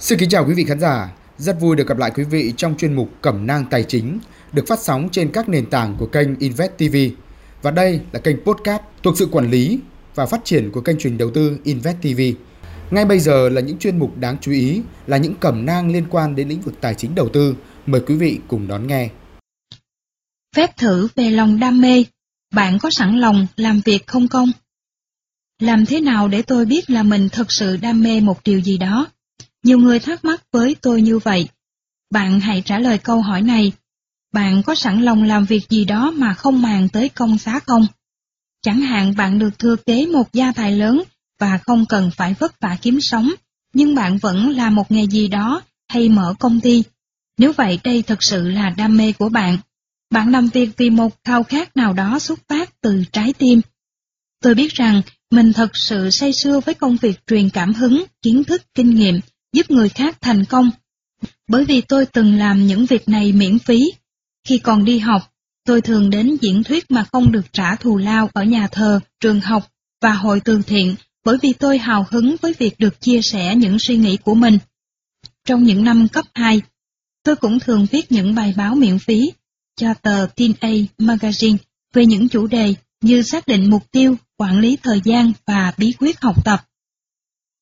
Xin kính chào quý vị khán giả, rất vui được gặp lại quý vị trong chuyên mục Cẩm nang tài chính được phát sóng trên các nền tảng của kênh Invest TV. Và đây là kênh podcast thuộc sự quản lý và phát triển của kênh truyền đầu tư Invest TV. Ngay bây giờ là những chuyên mục đáng chú ý, là những cẩm nang liên quan đến lĩnh vực tài chính đầu tư. Mời quý vị cùng đón nghe. Phép thử về lòng đam mê, bạn có sẵn lòng làm việc không công? Làm thế nào để tôi biết là mình thật sự đam mê một điều gì đó? Nhiều người thắc mắc với tôi như vậy. Bạn hãy trả lời câu hỏi này. Bạn có sẵn lòng làm việc gì đó mà không màng tới công xá không? Chẳng hạn bạn được thừa kế một gia tài lớn và không cần phải vất vả kiếm sống, nhưng bạn vẫn làm một nghề gì đó hay mở công ty. Nếu vậy đây thật sự là đam mê của bạn. Bạn làm việc vì một khao khát nào đó xuất phát từ trái tim. Tôi biết rằng mình thật sự say sưa với công việc truyền cảm hứng, kiến thức, kinh nghiệm, giúp người khác thành công. Bởi vì tôi từng làm những việc này miễn phí. Khi còn đi học, tôi thường đến diễn thuyết mà không được trả thù lao ở nhà thờ, trường học và hội từ thiện bởi vì tôi hào hứng với việc được chia sẻ những suy nghĩ của mình. Trong những năm cấp 2, tôi cũng thường viết những bài báo miễn phí cho tờ Teen A Magazine về những chủ đề như xác định mục tiêu, quản lý thời gian và bí quyết học tập.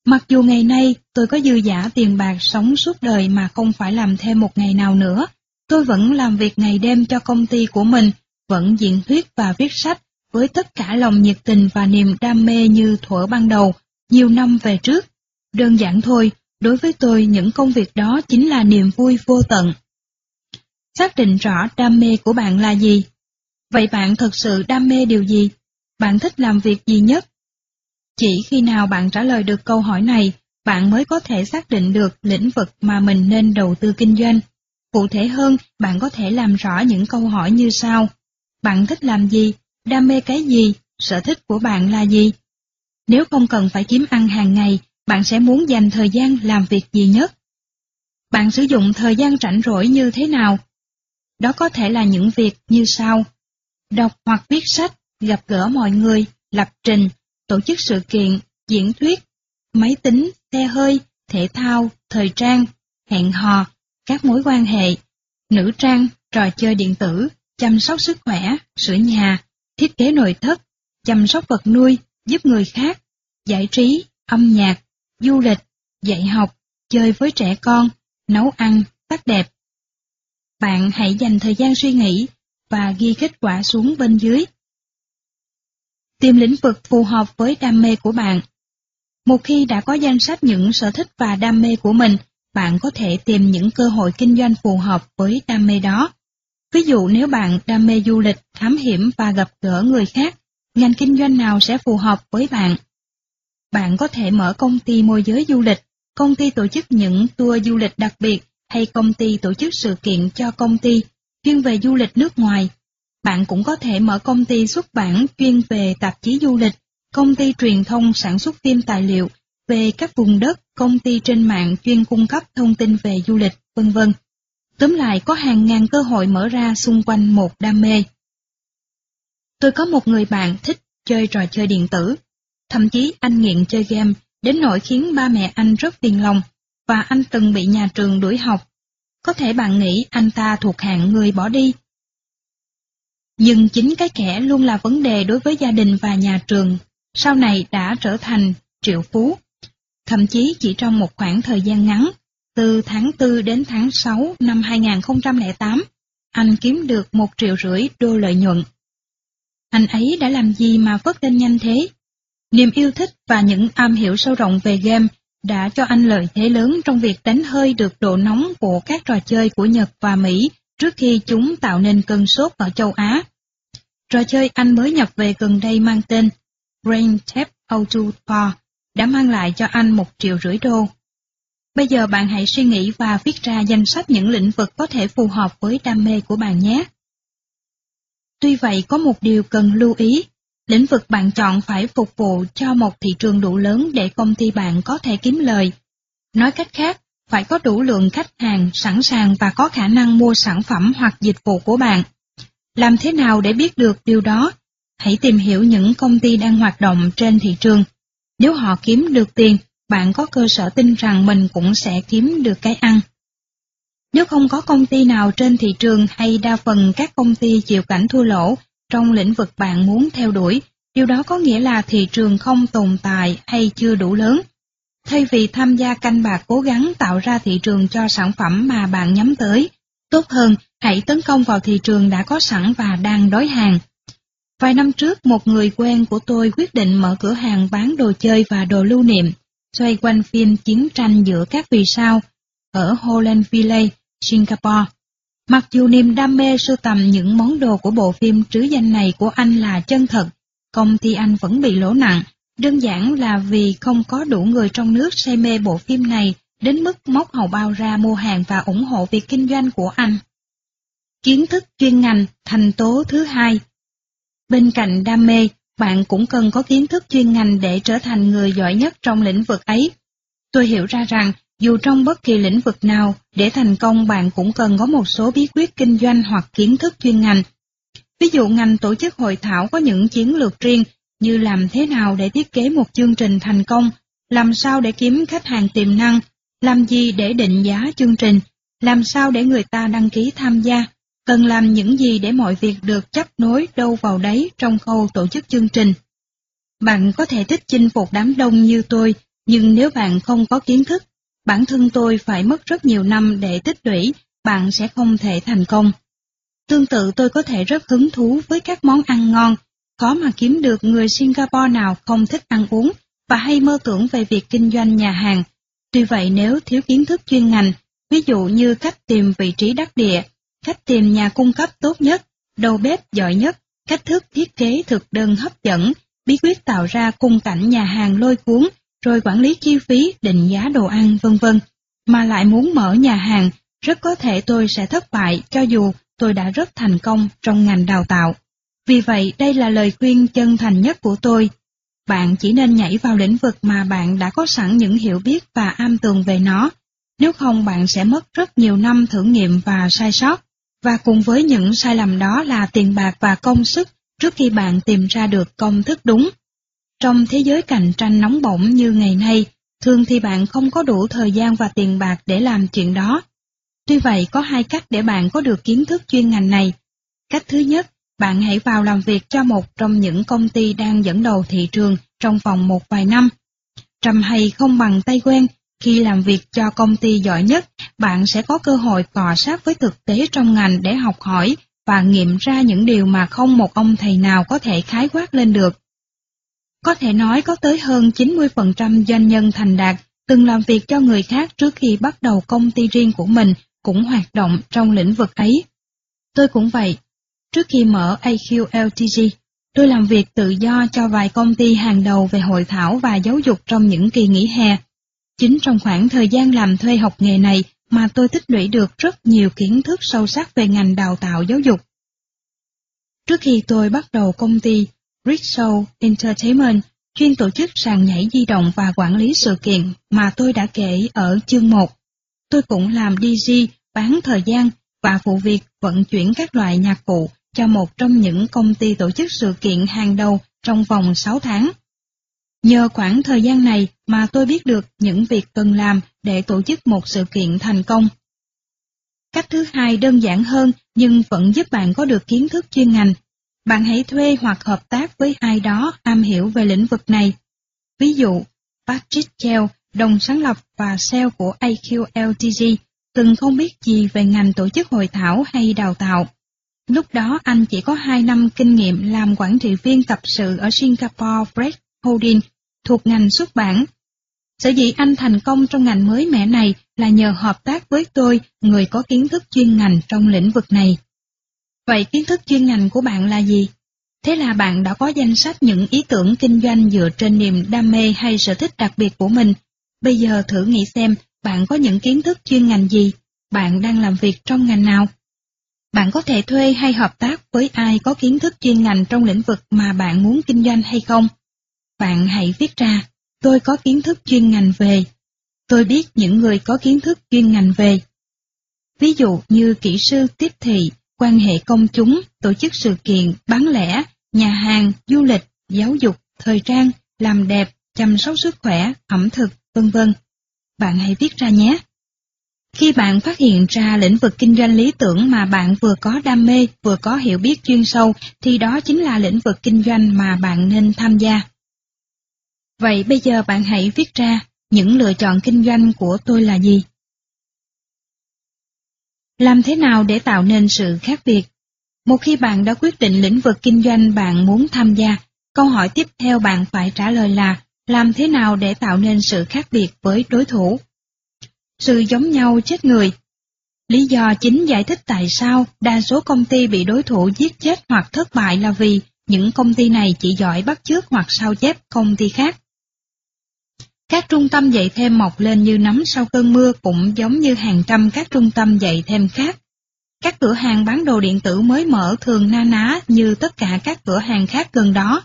Mặc dù ngày nay tôi có dư giả tiền bạc sống suốt đời mà không phải làm thêm một ngày nào nữa, tôi vẫn làm việc ngày đêm cho công ty của mình, vẫn diễn thuyết và viết sách với tất cả lòng nhiệt tình và niềm đam mê như thuở ban đầu, nhiều năm về trước. Đơn giản thôi, đối với tôi những công việc đó chính là niềm vui vô tận. Xác định rõ đam mê của bạn là gì? Vậy bạn thật sự đam mê điều gì? Bạn thích làm việc gì nhất? Chỉ khi nào bạn trả lời được câu hỏi này, bạn mới có thể xác định được lĩnh vực mà mình nên đầu tư kinh doanh. Cụ thể hơn, bạn có thể làm rõ những câu hỏi như sau. Bạn thích làm gì? Đam mê cái gì? Sở thích của bạn là gì? Nếu không cần phải kiếm ăn hàng ngày, bạn sẽ muốn dành thời gian làm việc gì nhất? Bạn sử dụng thời gian rảnh rỗi như thế nào? Đó có thể là những việc như sau. Đọc hoặc viết sách, gặp gỡ mọi người, lập trình, tổ chức sự kiện, diễn thuyết, máy tính, xe hơi, thể thao, thời trang, hẹn hò, các mối quan hệ, nữ trang, trò chơi điện tử, chăm sóc sức khỏe, sửa nhà, thiết kế nội thất, chăm sóc vật nuôi, giúp người khác, giải trí, âm nhạc, du lịch, dạy học, chơi với trẻ con, nấu ăn, tác đẹp. Bạn hãy dành thời gian suy nghĩ và ghi kết quả xuống bên dưới Tìm lĩnh vực phù hợp với đam mê của bạn. Một khi đã có danh sách những sở thích và đam mê của mình, bạn có thể tìm những cơ hội kinh doanh phù hợp với đam mê đó. Ví dụ nếu bạn đam mê du lịch, thám hiểm và gặp gỡ người khác, ngành kinh doanh nào sẽ phù hợp với bạn? Bạn có thể mở công ty môi giới du lịch, công ty tổ chức những tour du lịch đặc biệt hay công ty tổ chức sự kiện cho công ty chuyên về du lịch nước ngoài bạn cũng có thể mở công ty xuất bản chuyên về tạp chí du lịch, công ty truyền thông sản xuất phim tài liệu về các vùng đất, công ty trên mạng chuyên cung cấp thông tin về du lịch, vân vân. Tóm lại có hàng ngàn cơ hội mở ra xung quanh một đam mê. Tôi có một người bạn thích chơi trò chơi điện tử, thậm chí anh nghiện chơi game đến nỗi khiến ba mẹ anh rất phiền lòng, và anh từng bị nhà trường đuổi học. Có thể bạn nghĩ anh ta thuộc hạng người bỏ đi, nhưng chính cái kẻ luôn là vấn đề đối với gia đình và nhà trường, sau này đã trở thành triệu phú. Thậm chí chỉ trong một khoảng thời gian ngắn, từ tháng 4 đến tháng 6 năm 2008, anh kiếm được một triệu rưỡi đô lợi nhuận. Anh ấy đã làm gì mà vớt lên nhanh thế? Niềm yêu thích và những am hiểu sâu rộng về game đã cho anh lợi thế lớn trong việc đánh hơi được độ nóng của các trò chơi của Nhật và Mỹ trước khi chúng tạo nên cơn sốt ở châu Á. Trò chơi anh mới nhập về gần đây mang tên Brain Tap Auto Tour đã mang lại cho anh một triệu rưỡi đô. Bây giờ bạn hãy suy nghĩ và viết ra danh sách những lĩnh vực có thể phù hợp với đam mê của bạn nhé. Tuy vậy có một điều cần lưu ý, lĩnh vực bạn chọn phải phục vụ cho một thị trường đủ lớn để công ty bạn có thể kiếm lời. Nói cách khác, phải có đủ lượng khách hàng sẵn sàng và có khả năng mua sản phẩm hoặc dịch vụ của bạn. Làm thế nào để biết được điều đó? Hãy tìm hiểu những công ty đang hoạt động trên thị trường. Nếu họ kiếm được tiền, bạn có cơ sở tin rằng mình cũng sẽ kiếm được cái ăn. Nếu không có công ty nào trên thị trường hay đa phần các công ty chịu cảnh thua lỗ trong lĩnh vực bạn muốn theo đuổi, điều đó có nghĩa là thị trường không tồn tại hay chưa đủ lớn. Thay vì tham gia canh bạc cố gắng tạo ra thị trường cho sản phẩm mà bạn nhắm tới, tốt hơn hãy tấn công vào thị trường đã có sẵn và đang đói hàng. Vài năm trước, một người quen của tôi quyết định mở cửa hàng bán đồ chơi và đồ lưu niệm, xoay quanh phim chiến tranh giữa các vì sao, ở Hollandville, Singapore. Mặc dù niềm đam mê sưu tầm những món đồ của bộ phim trứ danh này của anh là chân thật, công ty anh vẫn bị lỗ nặng, đơn giản là vì không có đủ người trong nước say mê bộ phim này đến mức móc hầu bao ra mua hàng và ủng hộ việc kinh doanh của anh. Kiến thức chuyên ngành, thành tố thứ hai. Bên cạnh đam mê, bạn cũng cần có kiến thức chuyên ngành để trở thành người giỏi nhất trong lĩnh vực ấy. Tôi hiểu ra rằng, dù trong bất kỳ lĩnh vực nào, để thành công bạn cũng cần có một số bí quyết kinh doanh hoặc kiến thức chuyên ngành. Ví dụ ngành tổ chức hội thảo có những chiến lược riêng như làm thế nào để thiết kế một chương trình thành công, làm sao để kiếm khách hàng tiềm năng, làm gì để định giá chương trình, làm sao để người ta đăng ký tham gia, cần làm những gì để mọi việc được chấp nối đâu vào đấy trong khâu tổ chức chương trình. Bạn có thể thích chinh phục đám đông như tôi, nhưng nếu bạn không có kiến thức, bản thân tôi phải mất rất nhiều năm để tích lũy, bạn sẽ không thể thành công. Tương tự tôi có thể rất hứng thú với các món ăn ngon, khó mà kiếm được người Singapore nào không thích ăn uống và hay mơ tưởng về việc kinh doanh nhà hàng. Tuy vậy nếu thiếu kiến thức chuyên ngành, ví dụ như cách tìm vị trí đắc địa, cách tìm nhà cung cấp tốt nhất, đầu bếp giỏi nhất, cách thức thiết kế thực đơn hấp dẫn, bí quyết tạo ra cung cảnh nhà hàng lôi cuốn, rồi quản lý chi phí, định giá đồ ăn, vân vân, mà lại muốn mở nhà hàng, rất có thể tôi sẽ thất bại cho dù tôi đã rất thành công trong ngành đào tạo. Vì vậy, đây là lời khuyên chân thành nhất của tôi. Bạn chỉ nên nhảy vào lĩnh vực mà bạn đã có sẵn những hiểu biết và am tường về nó, nếu không bạn sẽ mất rất nhiều năm thử nghiệm và sai sót, và cùng với những sai lầm đó là tiền bạc và công sức trước khi bạn tìm ra được công thức đúng. Trong thế giới cạnh tranh nóng bỏng như ngày nay, thường thì bạn không có đủ thời gian và tiền bạc để làm chuyện đó. Tuy vậy có hai cách để bạn có được kiến thức chuyên ngành này. Cách thứ nhất, bạn hãy vào làm việc cho một trong những công ty đang dẫn đầu thị trường trong vòng một vài năm. Trầm hay không bằng tay quen, khi làm việc cho công ty giỏi nhất, bạn sẽ có cơ hội cọ sát với thực tế trong ngành để học hỏi và nghiệm ra những điều mà không một ông thầy nào có thể khái quát lên được. Có thể nói có tới hơn 90% doanh nhân thành đạt từng làm việc cho người khác trước khi bắt đầu công ty riêng của mình cũng hoạt động trong lĩnh vực ấy. Tôi cũng vậy. Trước khi mở AQLTG, tôi làm việc tự do cho vài công ty hàng đầu về hội thảo và giáo dục trong những kỳ nghỉ hè. Chính trong khoảng thời gian làm thuê học nghề này mà tôi tích lũy được rất nhiều kiến thức sâu sắc về ngành đào tạo giáo dục. Trước khi tôi bắt đầu công ty Rickshaw Entertainment, chuyên tổ chức sàn nhảy di động và quản lý sự kiện mà tôi đã kể ở chương 1. Tôi cũng làm DJ, bán thời gian và phụ việc vận chuyển các loại nhạc cụ cho một trong những công ty tổ chức sự kiện hàng đầu trong vòng 6 tháng. Nhờ khoảng thời gian này mà tôi biết được những việc cần làm để tổ chức một sự kiện thành công. Cách thứ hai đơn giản hơn nhưng vẫn giúp bạn có được kiến thức chuyên ngành. Bạn hãy thuê hoặc hợp tác với ai đó am hiểu về lĩnh vực này. Ví dụ, Patrick Chell, đồng sáng lập và sale của AQLTG, từng không biết gì về ngành tổ chức hội thảo hay đào tạo. Lúc đó anh chỉ có 2 năm kinh nghiệm làm quản trị viên tập sự ở Singapore fred Holding thuộc ngành xuất bản. Sở dĩ anh thành công trong ngành mới mẻ này là nhờ hợp tác với tôi, người có kiến thức chuyên ngành trong lĩnh vực này. Vậy kiến thức chuyên ngành của bạn là gì? Thế là bạn đã có danh sách những ý tưởng kinh doanh dựa trên niềm đam mê hay sở thích đặc biệt của mình. Bây giờ thử nghĩ xem bạn có những kiến thức chuyên ngành gì, bạn đang làm việc trong ngành nào. Bạn có thể thuê hay hợp tác với ai có kiến thức chuyên ngành trong lĩnh vực mà bạn muốn kinh doanh hay không? Bạn hãy viết ra, tôi có kiến thức chuyên ngành về. Tôi biết những người có kiến thức chuyên ngành về. Ví dụ như kỹ sư tiếp thị, quan hệ công chúng, tổ chức sự kiện, bán lẻ, nhà hàng, du lịch, giáo dục, thời trang, làm đẹp, chăm sóc sức khỏe, ẩm thực, vân vân. Bạn hãy viết ra nhé. Khi bạn phát hiện ra lĩnh vực kinh doanh lý tưởng mà bạn vừa có đam mê, vừa có hiểu biết chuyên sâu, thì đó chính là lĩnh vực kinh doanh mà bạn nên tham gia. Vậy bây giờ bạn hãy viết ra những lựa chọn kinh doanh của tôi là gì? Làm thế nào để tạo nên sự khác biệt? Một khi bạn đã quyết định lĩnh vực kinh doanh bạn muốn tham gia, câu hỏi tiếp theo bạn phải trả lời là làm thế nào để tạo nên sự khác biệt với đối thủ? Sự giống nhau chết người. Lý do chính giải thích tại sao đa số công ty bị đối thủ giết chết hoặc thất bại là vì những công ty này chỉ giỏi bắt chước hoặc sao chép công ty khác. Các trung tâm dạy thêm mọc lên như nấm sau cơn mưa cũng giống như hàng trăm các trung tâm dạy thêm khác. Các cửa hàng bán đồ điện tử mới mở thường na ná như tất cả các cửa hàng khác gần đó.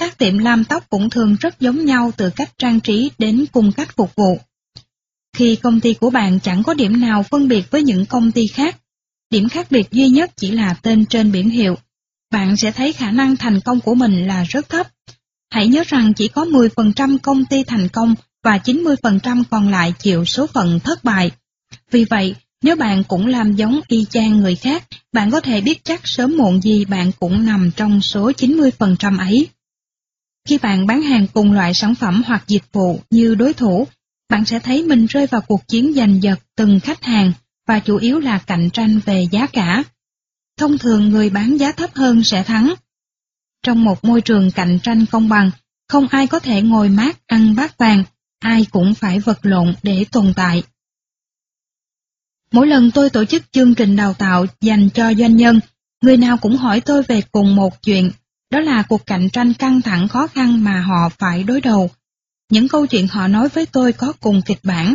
Các tiệm làm tóc cũng thường rất giống nhau từ cách trang trí đến cùng cách phục vụ. Khi công ty của bạn chẳng có điểm nào phân biệt với những công ty khác, điểm khác biệt duy nhất chỉ là tên trên biển hiệu, bạn sẽ thấy khả năng thành công của mình là rất thấp. Hãy nhớ rằng chỉ có 10% công ty thành công và 90% còn lại chịu số phận thất bại. Vì vậy, nếu bạn cũng làm giống y chang người khác, bạn có thể biết chắc sớm muộn gì bạn cũng nằm trong số 90% ấy. Khi bạn bán hàng cùng loại sản phẩm hoặc dịch vụ như đối thủ, bạn sẽ thấy mình rơi vào cuộc chiến giành giật từng khách hàng và chủ yếu là cạnh tranh về giá cả. Thông thường người bán giá thấp hơn sẽ thắng. Trong một môi trường cạnh tranh công bằng, không ai có thể ngồi mát ăn bát vàng, ai cũng phải vật lộn để tồn tại. Mỗi lần tôi tổ chức chương trình đào tạo dành cho doanh nhân, người nào cũng hỏi tôi về cùng một chuyện, đó là cuộc cạnh tranh căng thẳng khó khăn mà họ phải đối đầu. Những câu chuyện họ nói với tôi có cùng kịch bản.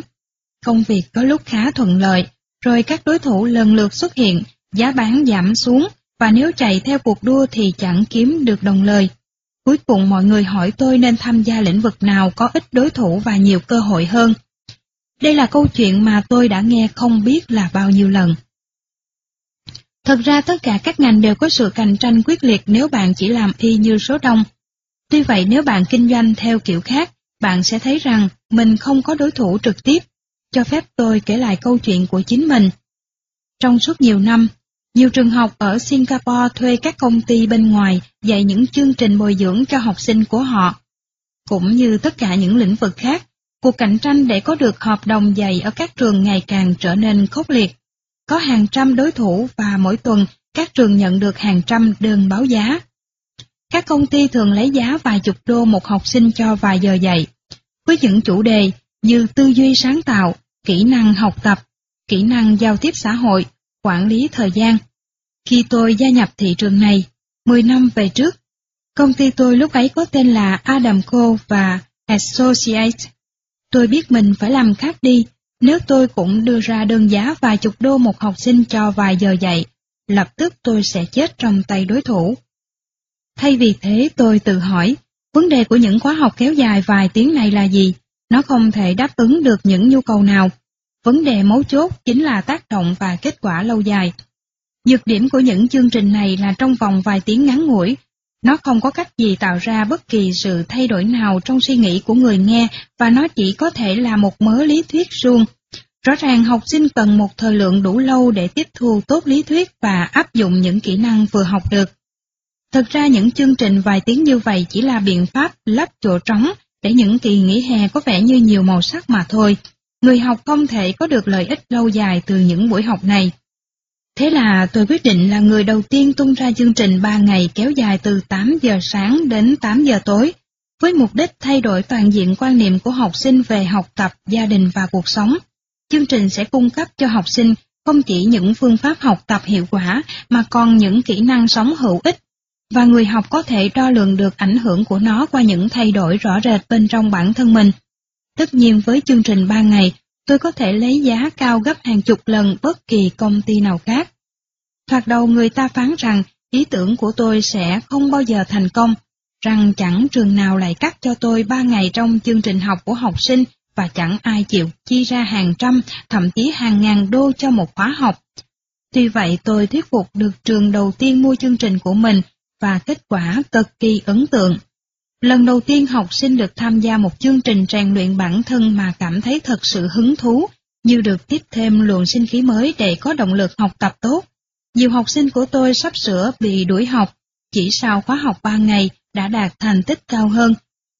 Công việc có lúc khá thuận lợi, rồi các đối thủ lần lượt xuất hiện, giá bán giảm xuống, và nếu chạy theo cuộc đua thì chẳng kiếm được đồng lời. Cuối cùng mọi người hỏi tôi nên tham gia lĩnh vực nào có ít đối thủ và nhiều cơ hội hơn. Đây là câu chuyện mà tôi đã nghe không biết là bao nhiêu lần. Thật ra tất cả các ngành đều có sự cạnh tranh quyết liệt nếu bạn chỉ làm y như số đông. Tuy vậy nếu bạn kinh doanh theo kiểu khác, bạn sẽ thấy rằng mình không có đối thủ trực tiếp. Cho phép tôi kể lại câu chuyện của chính mình. Trong suốt nhiều năm, nhiều trường học ở Singapore thuê các công ty bên ngoài dạy những chương trình bồi dưỡng cho học sinh của họ. Cũng như tất cả những lĩnh vực khác, cuộc cạnh tranh để có được hợp đồng dạy ở các trường ngày càng trở nên khốc liệt. Có hàng trăm đối thủ và mỗi tuần các trường nhận được hàng trăm đơn báo giá. Các công ty thường lấy giá vài chục đô một học sinh cho vài giờ dạy, với những chủ đề như tư duy sáng tạo, kỹ năng học tập, kỹ năng giao tiếp xã hội, quản lý thời gian. Khi tôi gia nhập thị trường này, 10 năm về trước, công ty tôi lúc ấy có tên là Adam Co và Associates. Tôi biết mình phải làm khác đi, nếu tôi cũng đưa ra đơn giá vài chục đô một học sinh cho vài giờ dạy, lập tức tôi sẽ chết trong tay đối thủ. Thay vì thế tôi tự hỏi, vấn đề của những khóa học kéo dài vài tiếng này là gì? Nó không thể đáp ứng được những nhu cầu nào. Vấn đề mấu chốt chính là tác động và kết quả lâu dài. Nhược điểm của những chương trình này là trong vòng vài tiếng ngắn ngủi, nó không có cách gì tạo ra bất kỳ sự thay đổi nào trong suy nghĩ của người nghe và nó chỉ có thể là một mớ lý thuyết suông. Rõ ràng học sinh cần một thời lượng đủ lâu để tiếp thu tốt lý thuyết và áp dụng những kỹ năng vừa học được. Thực ra những chương trình vài tiếng như vậy chỉ là biện pháp lấp chỗ trống để những kỳ nghỉ hè có vẻ như nhiều màu sắc mà thôi. Người học không thể có được lợi ích lâu dài từ những buổi học này. Thế là tôi quyết định là người đầu tiên tung ra chương trình 3 ngày kéo dài từ 8 giờ sáng đến 8 giờ tối, với mục đích thay đổi toàn diện quan niệm của học sinh về học tập, gia đình và cuộc sống. Chương trình sẽ cung cấp cho học sinh không chỉ những phương pháp học tập hiệu quả mà còn những kỹ năng sống hữu ích và người học có thể đo lường được ảnh hưởng của nó qua những thay đổi rõ rệt bên trong bản thân mình. Tất nhiên với chương trình 3 ngày, tôi có thể lấy giá cao gấp hàng chục lần bất kỳ công ty nào khác. Thoạt đầu người ta phán rằng ý tưởng của tôi sẽ không bao giờ thành công, rằng chẳng trường nào lại cắt cho tôi 3 ngày trong chương trình học của học sinh và chẳng ai chịu chi ra hàng trăm, thậm chí hàng ngàn đô cho một khóa học. Tuy vậy tôi thuyết phục được trường đầu tiên mua chương trình của mình và kết quả cực kỳ ấn tượng. Lần đầu tiên học sinh được tham gia một chương trình rèn luyện bản thân mà cảm thấy thật sự hứng thú, như được tiếp thêm luồng sinh khí mới để có động lực học tập tốt. Nhiều học sinh của tôi sắp sửa bị đuổi học, chỉ sau khóa học 3 ngày đã đạt thành tích cao hơn.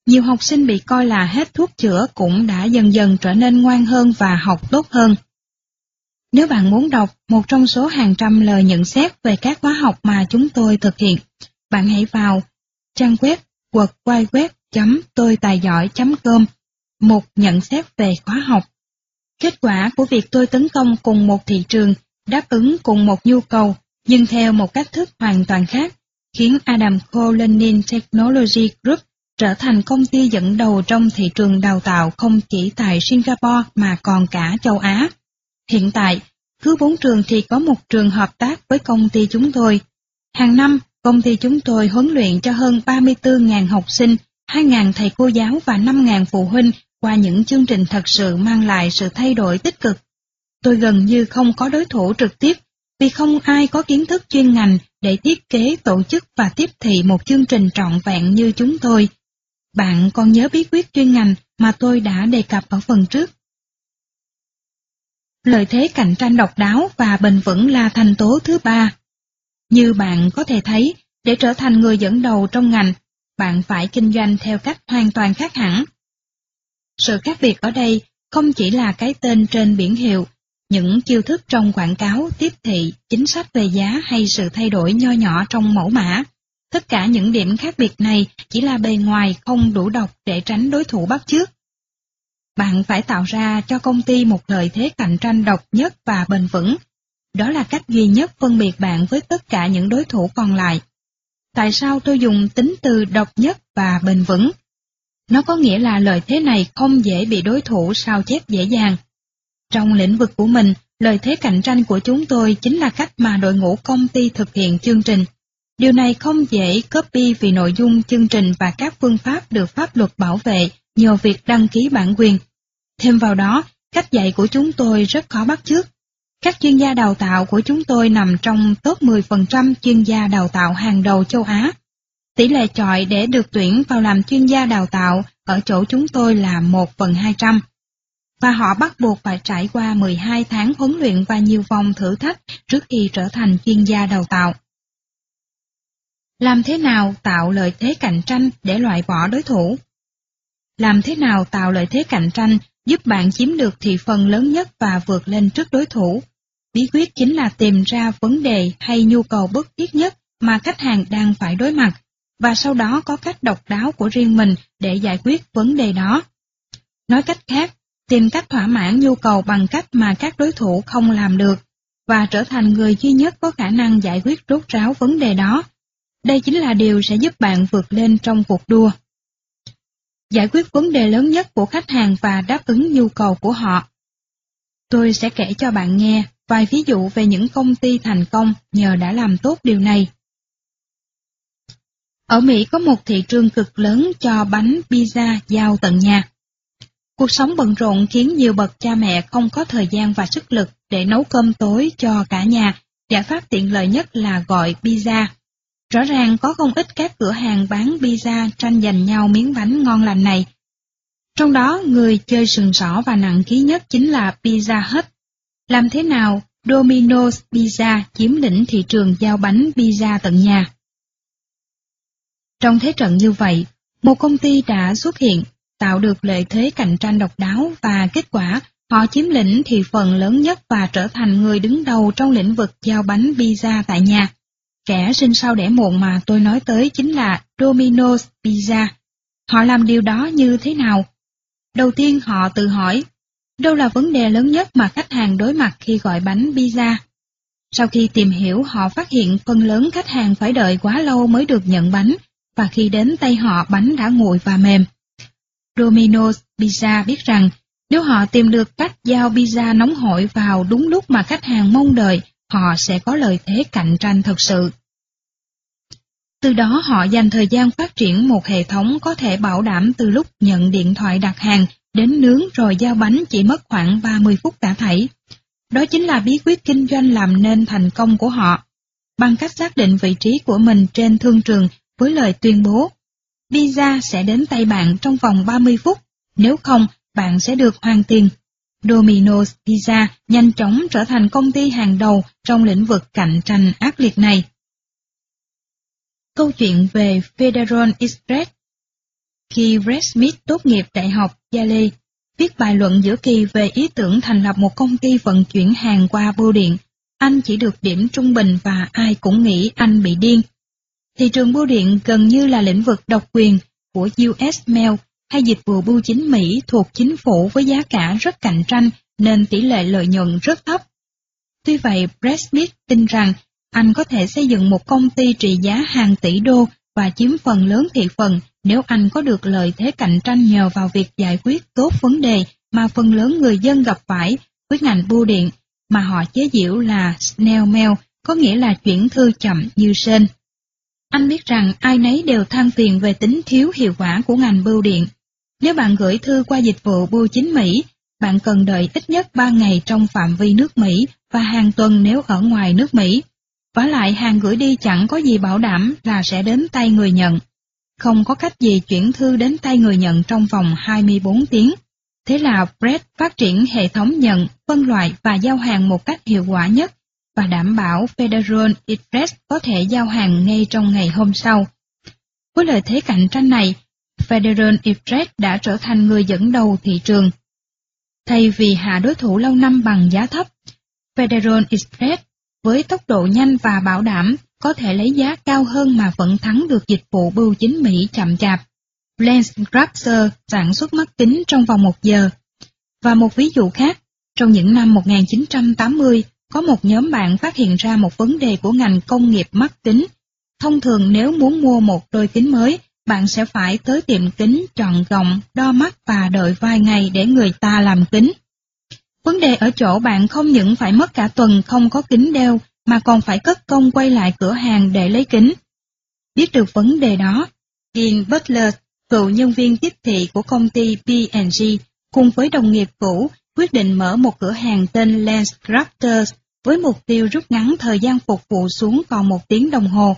Nhiều học sinh bị coi là hết thuốc chữa cũng đã dần dần trở nên ngoan hơn và học tốt hơn. Nếu bạn muốn đọc một trong số hàng trăm lời nhận xét về các khóa học mà chúng tôi thực hiện, bạn hãy vào trang web quật quay web tôi tài giỏi.com một nhận xét về khóa học. Kết quả của việc tôi tấn công cùng một thị trường, đáp ứng cùng một nhu cầu, nhưng theo một cách thức hoàn toàn khác, khiến Adam Cole Learning Technology Group trở thành công ty dẫn đầu trong thị trường đào tạo không chỉ tại Singapore mà còn cả châu Á. Hiện tại, cứ bốn trường thì có một trường hợp tác với công ty chúng tôi. Hàng năm, công ty chúng tôi huấn luyện cho hơn 34.000 học sinh, 2.000 thầy cô giáo và 5.000 phụ huynh qua những chương trình thật sự mang lại sự thay đổi tích cực. Tôi gần như không có đối thủ trực tiếp vì không ai có kiến thức chuyên ngành để thiết kế, tổ chức và tiếp thị một chương trình trọn vẹn như chúng tôi. Bạn còn nhớ bí quyết chuyên ngành mà tôi đã đề cập ở phần trước. Lợi thế cạnh tranh độc đáo và bền vững là thành tố thứ ba. Như bạn có thể thấy, để trở thành người dẫn đầu trong ngành, bạn phải kinh doanh theo cách hoàn toàn khác hẳn. Sự khác biệt ở đây không chỉ là cái tên trên biển hiệu, những chiêu thức trong quảng cáo, tiếp thị, chính sách về giá hay sự thay đổi nho nhỏ trong mẫu mã. Tất cả những điểm khác biệt này chỉ là bề ngoài không đủ độc để tránh đối thủ bắt chước. Bạn phải tạo ra cho công ty một lợi thế cạnh tranh độc nhất và bền vững. Đó là cách duy nhất phân biệt bạn với tất cả những đối thủ còn lại. Tại sao tôi dùng tính từ độc nhất và bền vững? Nó có nghĩa là lợi thế này không dễ bị đối thủ sao chép dễ dàng. Trong lĩnh vực của mình, lợi thế cạnh tranh của chúng tôi chính là cách mà đội ngũ công ty thực hiện chương trình. Điều này không dễ copy vì nội dung chương trình và các phương pháp được pháp luật bảo vệ nhờ việc đăng ký bản quyền. Thêm vào đó, cách dạy của chúng tôi rất khó bắt chước. Các chuyên gia đào tạo của chúng tôi nằm trong top 10% chuyên gia đào tạo hàng đầu châu Á. Tỷ lệ chọi để được tuyển vào làm chuyên gia đào tạo ở chỗ chúng tôi là 1 phần 200. Và họ bắt buộc phải trải qua 12 tháng huấn luyện và nhiều vòng thử thách trước khi trở thành chuyên gia đào tạo. Làm thế nào tạo lợi thế cạnh tranh để loại bỏ đối thủ? Làm thế nào tạo lợi thế cạnh tranh giúp bạn chiếm được thị phần lớn nhất và vượt lên trước đối thủ? Bí quyết chính là tìm ra vấn đề hay nhu cầu bức thiết nhất mà khách hàng đang phải đối mặt, và sau đó có cách độc đáo của riêng mình để giải quyết vấn đề đó. Nói cách khác, tìm cách thỏa mãn nhu cầu bằng cách mà các đối thủ không làm được, và trở thành người duy nhất có khả năng giải quyết rốt ráo vấn đề đó. Đây chính là điều sẽ giúp bạn vượt lên trong cuộc đua. Giải quyết vấn đề lớn nhất của khách hàng và đáp ứng nhu cầu của họ. Tôi sẽ kể cho bạn nghe vài ví dụ về những công ty thành công nhờ đã làm tốt điều này. Ở Mỹ có một thị trường cực lớn cho bánh pizza giao tận nhà. Cuộc sống bận rộn khiến nhiều bậc cha mẹ không có thời gian và sức lực để nấu cơm tối cho cả nhà. Giải pháp tiện lợi nhất là gọi pizza. Rõ ràng có không ít các cửa hàng bán pizza tranh giành nhau miếng bánh ngon lành này. Trong đó, người chơi sừng sỏ và nặng ký nhất chính là Pizza Hut. Làm thế nào Domino's Pizza chiếm lĩnh thị trường giao bánh pizza tận nhà? Trong thế trận như vậy, một công ty đã xuất hiện, tạo được lợi thế cạnh tranh độc đáo và kết quả họ chiếm lĩnh thị phần lớn nhất và trở thành người đứng đầu trong lĩnh vực giao bánh pizza tại nhà. Kẻ sinh sau đẻ muộn mà tôi nói tới chính là Domino's Pizza. Họ làm điều đó như thế nào? Đầu tiên họ tự hỏi, đâu là vấn đề lớn nhất mà khách hàng đối mặt khi gọi bánh pizza? Sau khi tìm hiểu họ phát hiện phần lớn khách hàng phải đợi quá lâu mới được nhận bánh, và khi đến tay họ bánh đã nguội và mềm. Domino's Pizza biết rằng nếu họ tìm được cách giao pizza nóng hổi vào đúng lúc mà khách hàng mong đợi, họ sẽ có lợi thế cạnh tranh thật sự. Từ đó họ dành thời gian phát triển một hệ thống có thể bảo đảm từ lúc nhận điện thoại đặt hàng đến nướng rồi giao bánh chỉ mất khoảng 30 phút cả thảy. Đó chính là bí quyết kinh doanh làm nên thành công của họ. Bằng cách xác định vị trí của mình trên thương trường với lời tuyên bố, pizza sẽ đến tay bạn trong vòng 30 phút, nếu không, bạn sẽ được hoàn tiền. Domino's Pizza nhanh chóng trở thành công ty hàng đầu trong lĩnh vực cạnh tranh ác liệt này. Câu chuyện về Federal Express Khi Brad Smith tốt nghiệp Đại học Yale, viết bài luận giữa kỳ về ý tưởng thành lập một công ty vận chuyển hàng qua bưu điện, anh chỉ được điểm trung bình và ai cũng nghĩ anh bị điên. Thị trường bưu điện gần như là lĩnh vực độc quyền của US Mail hay dịch vụ bưu chính Mỹ thuộc chính phủ với giá cả rất cạnh tranh nên tỷ lệ lợi nhuận rất thấp. Tuy vậy, Brad Smith tin rằng anh có thể xây dựng một công ty trị giá hàng tỷ đô và chiếm phần lớn thị phần nếu anh có được lợi thế cạnh tranh nhờ vào việc giải quyết tốt vấn đề mà phần lớn người dân gặp phải với ngành bưu điện mà họ chế giễu là snail mail, có nghĩa là chuyển thư chậm như sên. Anh biết rằng ai nấy đều than phiền về tính thiếu hiệu quả của ngành bưu điện. Nếu bạn gửi thư qua dịch vụ bưu chính Mỹ, bạn cần đợi ít nhất 3 ngày trong phạm vi nước Mỹ và hàng tuần nếu ở ngoài nước Mỹ. Và lại hàng gửi đi chẳng có gì bảo đảm là sẽ đến tay người nhận. Không có cách gì chuyển thư đến tay người nhận trong vòng 24 tiếng. Thế là Brett phát triển hệ thống nhận, phân loại và giao hàng một cách hiệu quả nhất và đảm bảo Federal Express có thể giao hàng ngay trong ngày hôm sau. Với lợi thế cạnh tranh này, Federal Express đã trở thành người dẫn đầu thị trường. Thay vì hạ đối thủ lâu năm bằng giá thấp, Federal Express với tốc độ nhanh và bảo đảm có thể lấy giá cao hơn mà vẫn thắng được dịch vụ bưu chính Mỹ chậm chạp. Lens Grabser sản xuất mắt kính trong vòng một giờ. Và một ví dụ khác, trong những năm 1980, có một nhóm bạn phát hiện ra một vấn đề của ngành công nghiệp mắt kính. Thông thường nếu muốn mua một đôi kính mới, bạn sẽ phải tới tiệm kính chọn gọng, đo mắt và đợi vài ngày để người ta làm kính. Vấn đề ở chỗ bạn không những phải mất cả tuần không có kính đeo, mà còn phải cất công quay lại cửa hàng để lấy kính. Biết được vấn đề đó, Dean Butler, cựu nhân viên tiếp thị của công ty P&G, cùng với đồng nghiệp cũ, quyết định mở một cửa hàng tên Lens Crafters với mục tiêu rút ngắn thời gian phục vụ xuống còn một tiếng đồng hồ.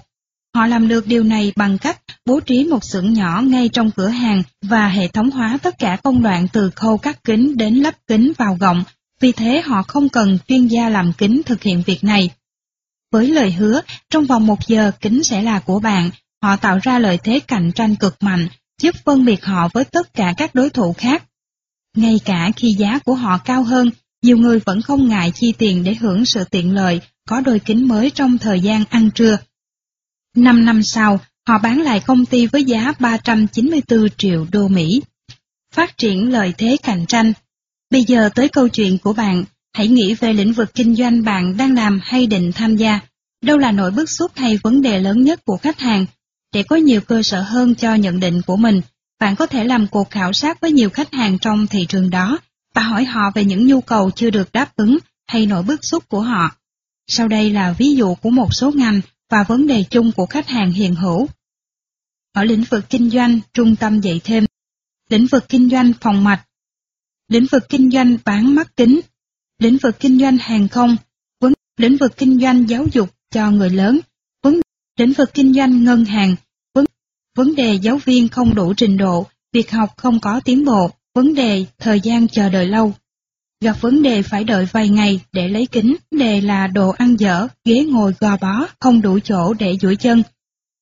Họ làm được điều này bằng cách bố trí một xưởng nhỏ ngay trong cửa hàng và hệ thống hóa tất cả công đoạn từ khâu cắt kính đến lắp kính vào gọng, vì thế họ không cần chuyên gia làm kính thực hiện việc này. Với lời hứa, trong vòng một giờ kính sẽ là của bạn, họ tạo ra lợi thế cạnh tranh cực mạnh, giúp phân biệt họ với tất cả các đối thủ khác. Ngay cả khi giá của họ cao hơn, nhiều người vẫn không ngại chi tiền để hưởng sự tiện lợi, có đôi kính mới trong thời gian ăn trưa. Năm năm sau, họ bán lại công ty với giá 394 triệu đô Mỹ. Phát triển lợi thế cạnh tranh. Bây giờ tới câu chuyện của bạn, hãy nghĩ về lĩnh vực kinh doanh bạn đang làm hay định tham gia. Đâu là nỗi bức xúc hay vấn đề lớn nhất của khách hàng? Để có nhiều cơ sở hơn cho nhận định của mình, bạn có thể làm cuộc khảo sát với nhiều khách hàng trong thị trường đó và hỏi họ về những nhu cầu chưa được đáp ứng hay nỗi bức xúc của họ. Sau đây là ví dụ của một số ngành và vấn đề chung của khách hàng hiện hữu. Ở lĩnh vực kinh doanh, trung tâm dạy thêm, lĩnh vực kinh doanh phòng mạch, lĩnh vực kinh doanh bán mắt kính, lĩnh vực kinh doanh hàng không, vấn lĩnh vực kinh doanh giáo dục cho người lớn, vấn lĩnh vực kinh doanh ngân hàng, vấn vấn đề giáo viên không đủ trình độ, việc học không có tiến bộ, vấn đề thời gian chờ đợi lâu. Gặp vấn đề phải đợi vài ngày để lấy kính, vấn đề là đồ ăn dở, ghế ngồi gò bó, không đủ chỗ để duỗi chân.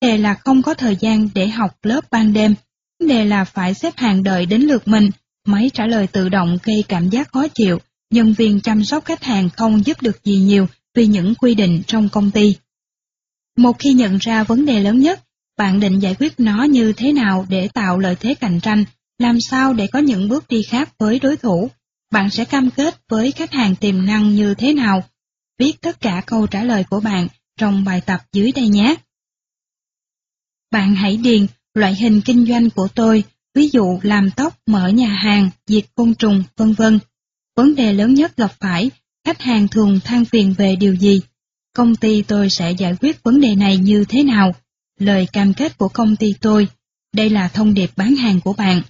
Vấn đề là không có thời gian để học lớp ban đêm. Vấn đề là phải xếp hàng đợi đến lượt mình, máy trả lời tự động gây cảm giác khó chịu, nhân viên chăm sóc khách hàng không giúp được gì nhiều vì những quy định trong công ty. Một khi nhận ra vấn đề lớn nhất, bạn định giải quyết nó như thế nào để tạo lợi thế cạnh tranh, làm sao để có những bước đi khác với đối thủ, bạn sẽ cam kết với khách hàng tiềm năng như thế nào? Viết tất cả câu trả lời của bạn trong bài tập dưới đây nhé. Bạn hãy điền loại hình kinh doanh của tôi, ví dụ làm tóc, mở nhà hàng, diệt côn trùng, vân vân. Vấn đề lớn nhất gặp phải, khách hàng thường than phiền về điều gì? Công ty tôi sẽ giải quyết vấn đề này như thế nào? Lời cam kết của công ty tôi. Đây là thông điệp bán hàng của bạn.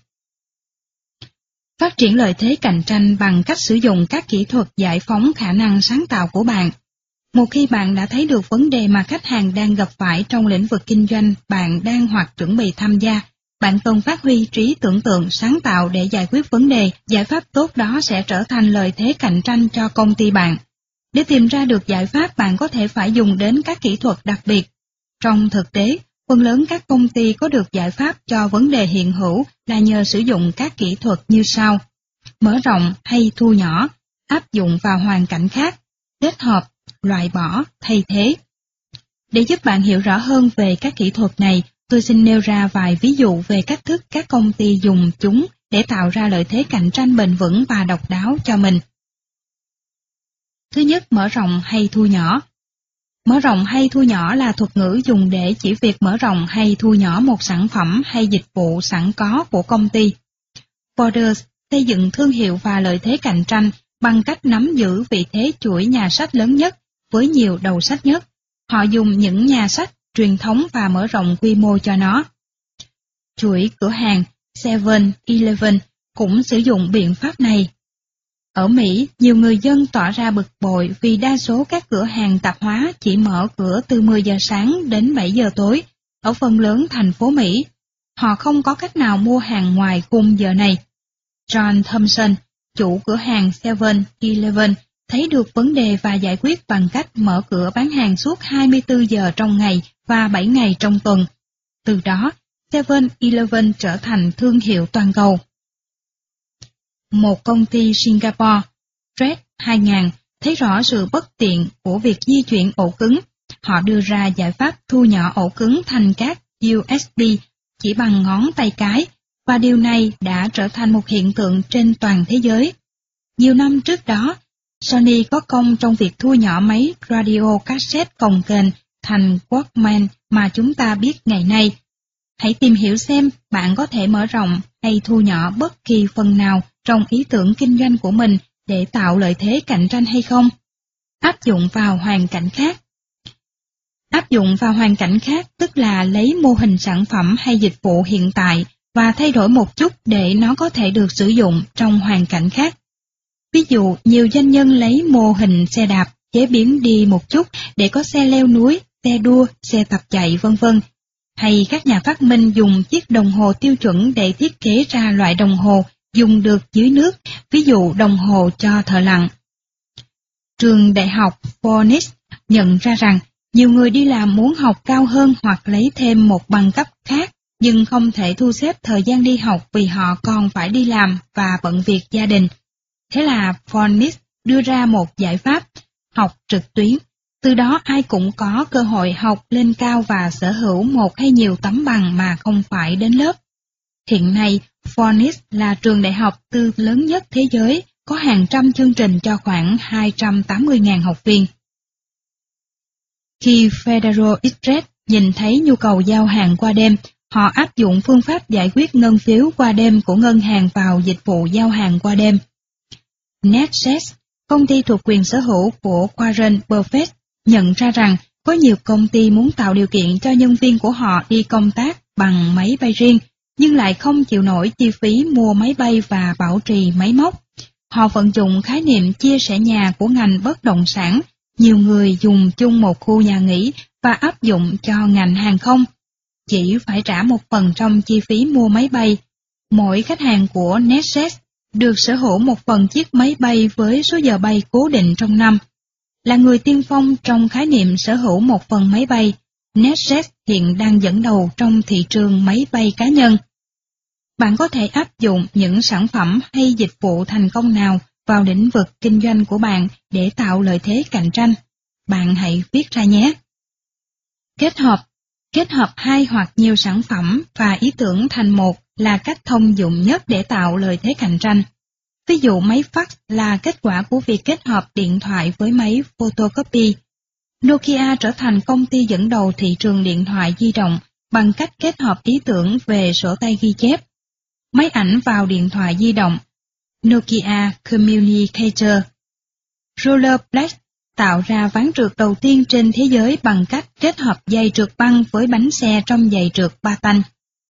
Phát triển lợi thế cạnh tranh bằng cách sử dụng các kỹ thuật giải phóng khả năng sáng tạo của bạn. Một khi bạn đã thấy được vấn đề mà khách hàng đang gặp phải trong lĩnh vực kinh doanh bạn đang hoặc chuẩn bị tham gia, bạn cần phát huy trí tưởng tượng sáng tạo để giải quyết vấn đề, giải pháp tốt đó sẽ trở thành lợi thế cạnh tranh cho công ty bạn. Để tìm ra được giải pháp bạn có thể phải dùng đến các kỹ thuật đặc biệt. Trong thực tế, phần lớn các công ty có được giải pháp cho vấn đề hiện hữu là nhờ sử dụng các kỹ thuật như sau. Mở rộng hay thu nhỏ, áp dụng vào hoàn cảnh khác, kết hợp, loại bỏ, thay thế. Để giúp bạn hiểu rõ hơn về các kỹ thuật này, tôi xin nêu ra vài ví dụ về cách thức các công ty dùng chúng để tạo ra lợi thế cạnh tranh bền vững và độc đáo cho mình. Thứ nhất, mở rộng hay thu nhỏ. Mở rộng hay thu nhỏ là thuật ngữ dùng để chỉ việc mở rộng hay thu nhỏ một sản phẩm hay dịch vụ sẵn có của công ty. Borders xây dựng thương hiệu và lợi thế cạnh tranh bằng cách nắm giữ vị thế chuỗi nhà sách lớn nhất với nhiều đầu sách nhất. Họ dùng những nhà sách truyền thống và mở rộng quy mô cho nó. Chuỗi cửa hàng 7-Eleven cũng sử dụng biện pháp này. Ở Mỹ, nhiều người dân tỏ ra bực bội vì đa số các cửa hàng tạp hóa chỉ mở cửa từ 10 giờ sáng đến 7 giờ tối ở phần lớn thành phố Mỹ. Họ không có cách nào mua hàng ngoài khung giờ này. John Thompson, chủ cửa hàng 7-Eleven, thấy được vấn đề và giải quyết bằng cách mở cửa bán hàng suốt 24 giờ trong ngày và 7 ngày trong tuần. Từ đó, 7-Eleven trở thành thương hiệu toàn cầu. Một công ty Singapore, Red 2000, thấy rõ sự bất tiện của việc di chuyển ổ cứng. Họ đưa ra giải pháp thu nhỏ ổ cứng thành các USB chỉ bằng ngón tay cái, và điều này đã trở thành một hiện tượng trên toàn thế giới. Nhiều năm trước đó, Sony có công trong việc thu nhỏ máy radio cassette cồng kềnh thành Walkman mà chúng ta biết ngày nay. Hãy tìm hiểu xem bạn có thể mở rộng hay thu nhỏ bất kỳ phần nào trong ý tưởng kinh doanh của mình để tạo lợi thế cạnh tranh hay không. Áp dụng vào hoàn cảnh khác Áp dụng vào hoàn cảnh khác tức là lấy mô hình sản phẩm hay dịch vụ hiện tại và thay đổi một chút để nó có thể được sử dụng trong hoàn cảnh khác. Ví dụ, nhiều doanh nhân lấy mô hình xe đạp chế biến đi một chút để có xe leo núi, xe đua, xe tập chạy vân vân. Hay các nhà phát minh dùng chiếc đồng hồ tiêu chuẩn để thiết kế ra loại đồng hồ dùng được dưới nước, ví dụ đồng hồ cho thợ lặn. Trường đại học Phoenix nhận ra rằng nhiều người đi làm muốn học cao hơn hoặc lấy thêm một bằng cấp khác, nhưng không thể thu xếp thời gian đi học vì họ còn phải đi làm và bận việc gia đình. Thế là Phoenix đưa ra một giải pháp, học trực tuyến. Từ đó ai cũng có cơ hội học lên cao và sở hữu một hay nhiều tấm bằng mà không phải đến lớp. Hiện nay, Fornis là trường đại học tư lớn nhất thế giới, có hàng trăm chương trình cho khoảng 280.000 học viên. Khi Federal Express nhìn thấy nhu cầu giao hàng qua đêm, họ áp dụng phương pháp giải quyết ngân phiếu qua đêm của ngân hàng vào dịch vụ giao hàng qua đêm. NetJets, công ty thuộc quyền sở hữu của Warren Buffett, nhận ra rằng có nhiều công ty muốn tạo điều kiện cho nhân viên của họ đi công tác bằng máy bay riêng, nhưng lại không chịu nổi chi phí mua máy bay và bảo trì máy móc. Họ vận dụng khái niệm chia sẻ nhà của ngành bất động sản, nhiều người dùng chung một khu nhà nghỉ và áp dụng cho ngành hàng không. Chỉ phải trả một phần trong chi phí mua máy bay. Mỗi khách hàng của Netjet được sở hữu một phần chiếc máy bay với số giờ bay cố định trong năm. Là người tiên phong trong khái niệm sở hữu một phần máy bay, NetJet hiện đang dẫn đầu trong thị trường máy bay cá nhân. Bạn có thể áp dụng những sản phẩm hay dịch vụ thành công nào vào lĩnh vực kinh doanh của bạn để tạo lợi thế cạnh tranh. Bạn hãy viết ra nhé. Kết hợp Kết hợp hai hoặc nhiều sản phẩm và ý tưởng thành một là cách thông dụng nhất để tạo lợi thế cạnh tranh. Ví dụ máy fax là kết quả của việc kết hợp điện thoại với máy photocopy. Nokia trở thành công ty dẫn đầu thị trường điện thoại di động bằng cách kết hợp ý tưởng về sổ tay ghi chép. Máy ảnh vào điện thoại di động. Nokia Communicator. Rollerblade tạo ra ván trượt đầu tiên trên thế giới bằng cách kết hợp dây trượt băng với bánh xe trong giày trượt ba tanh.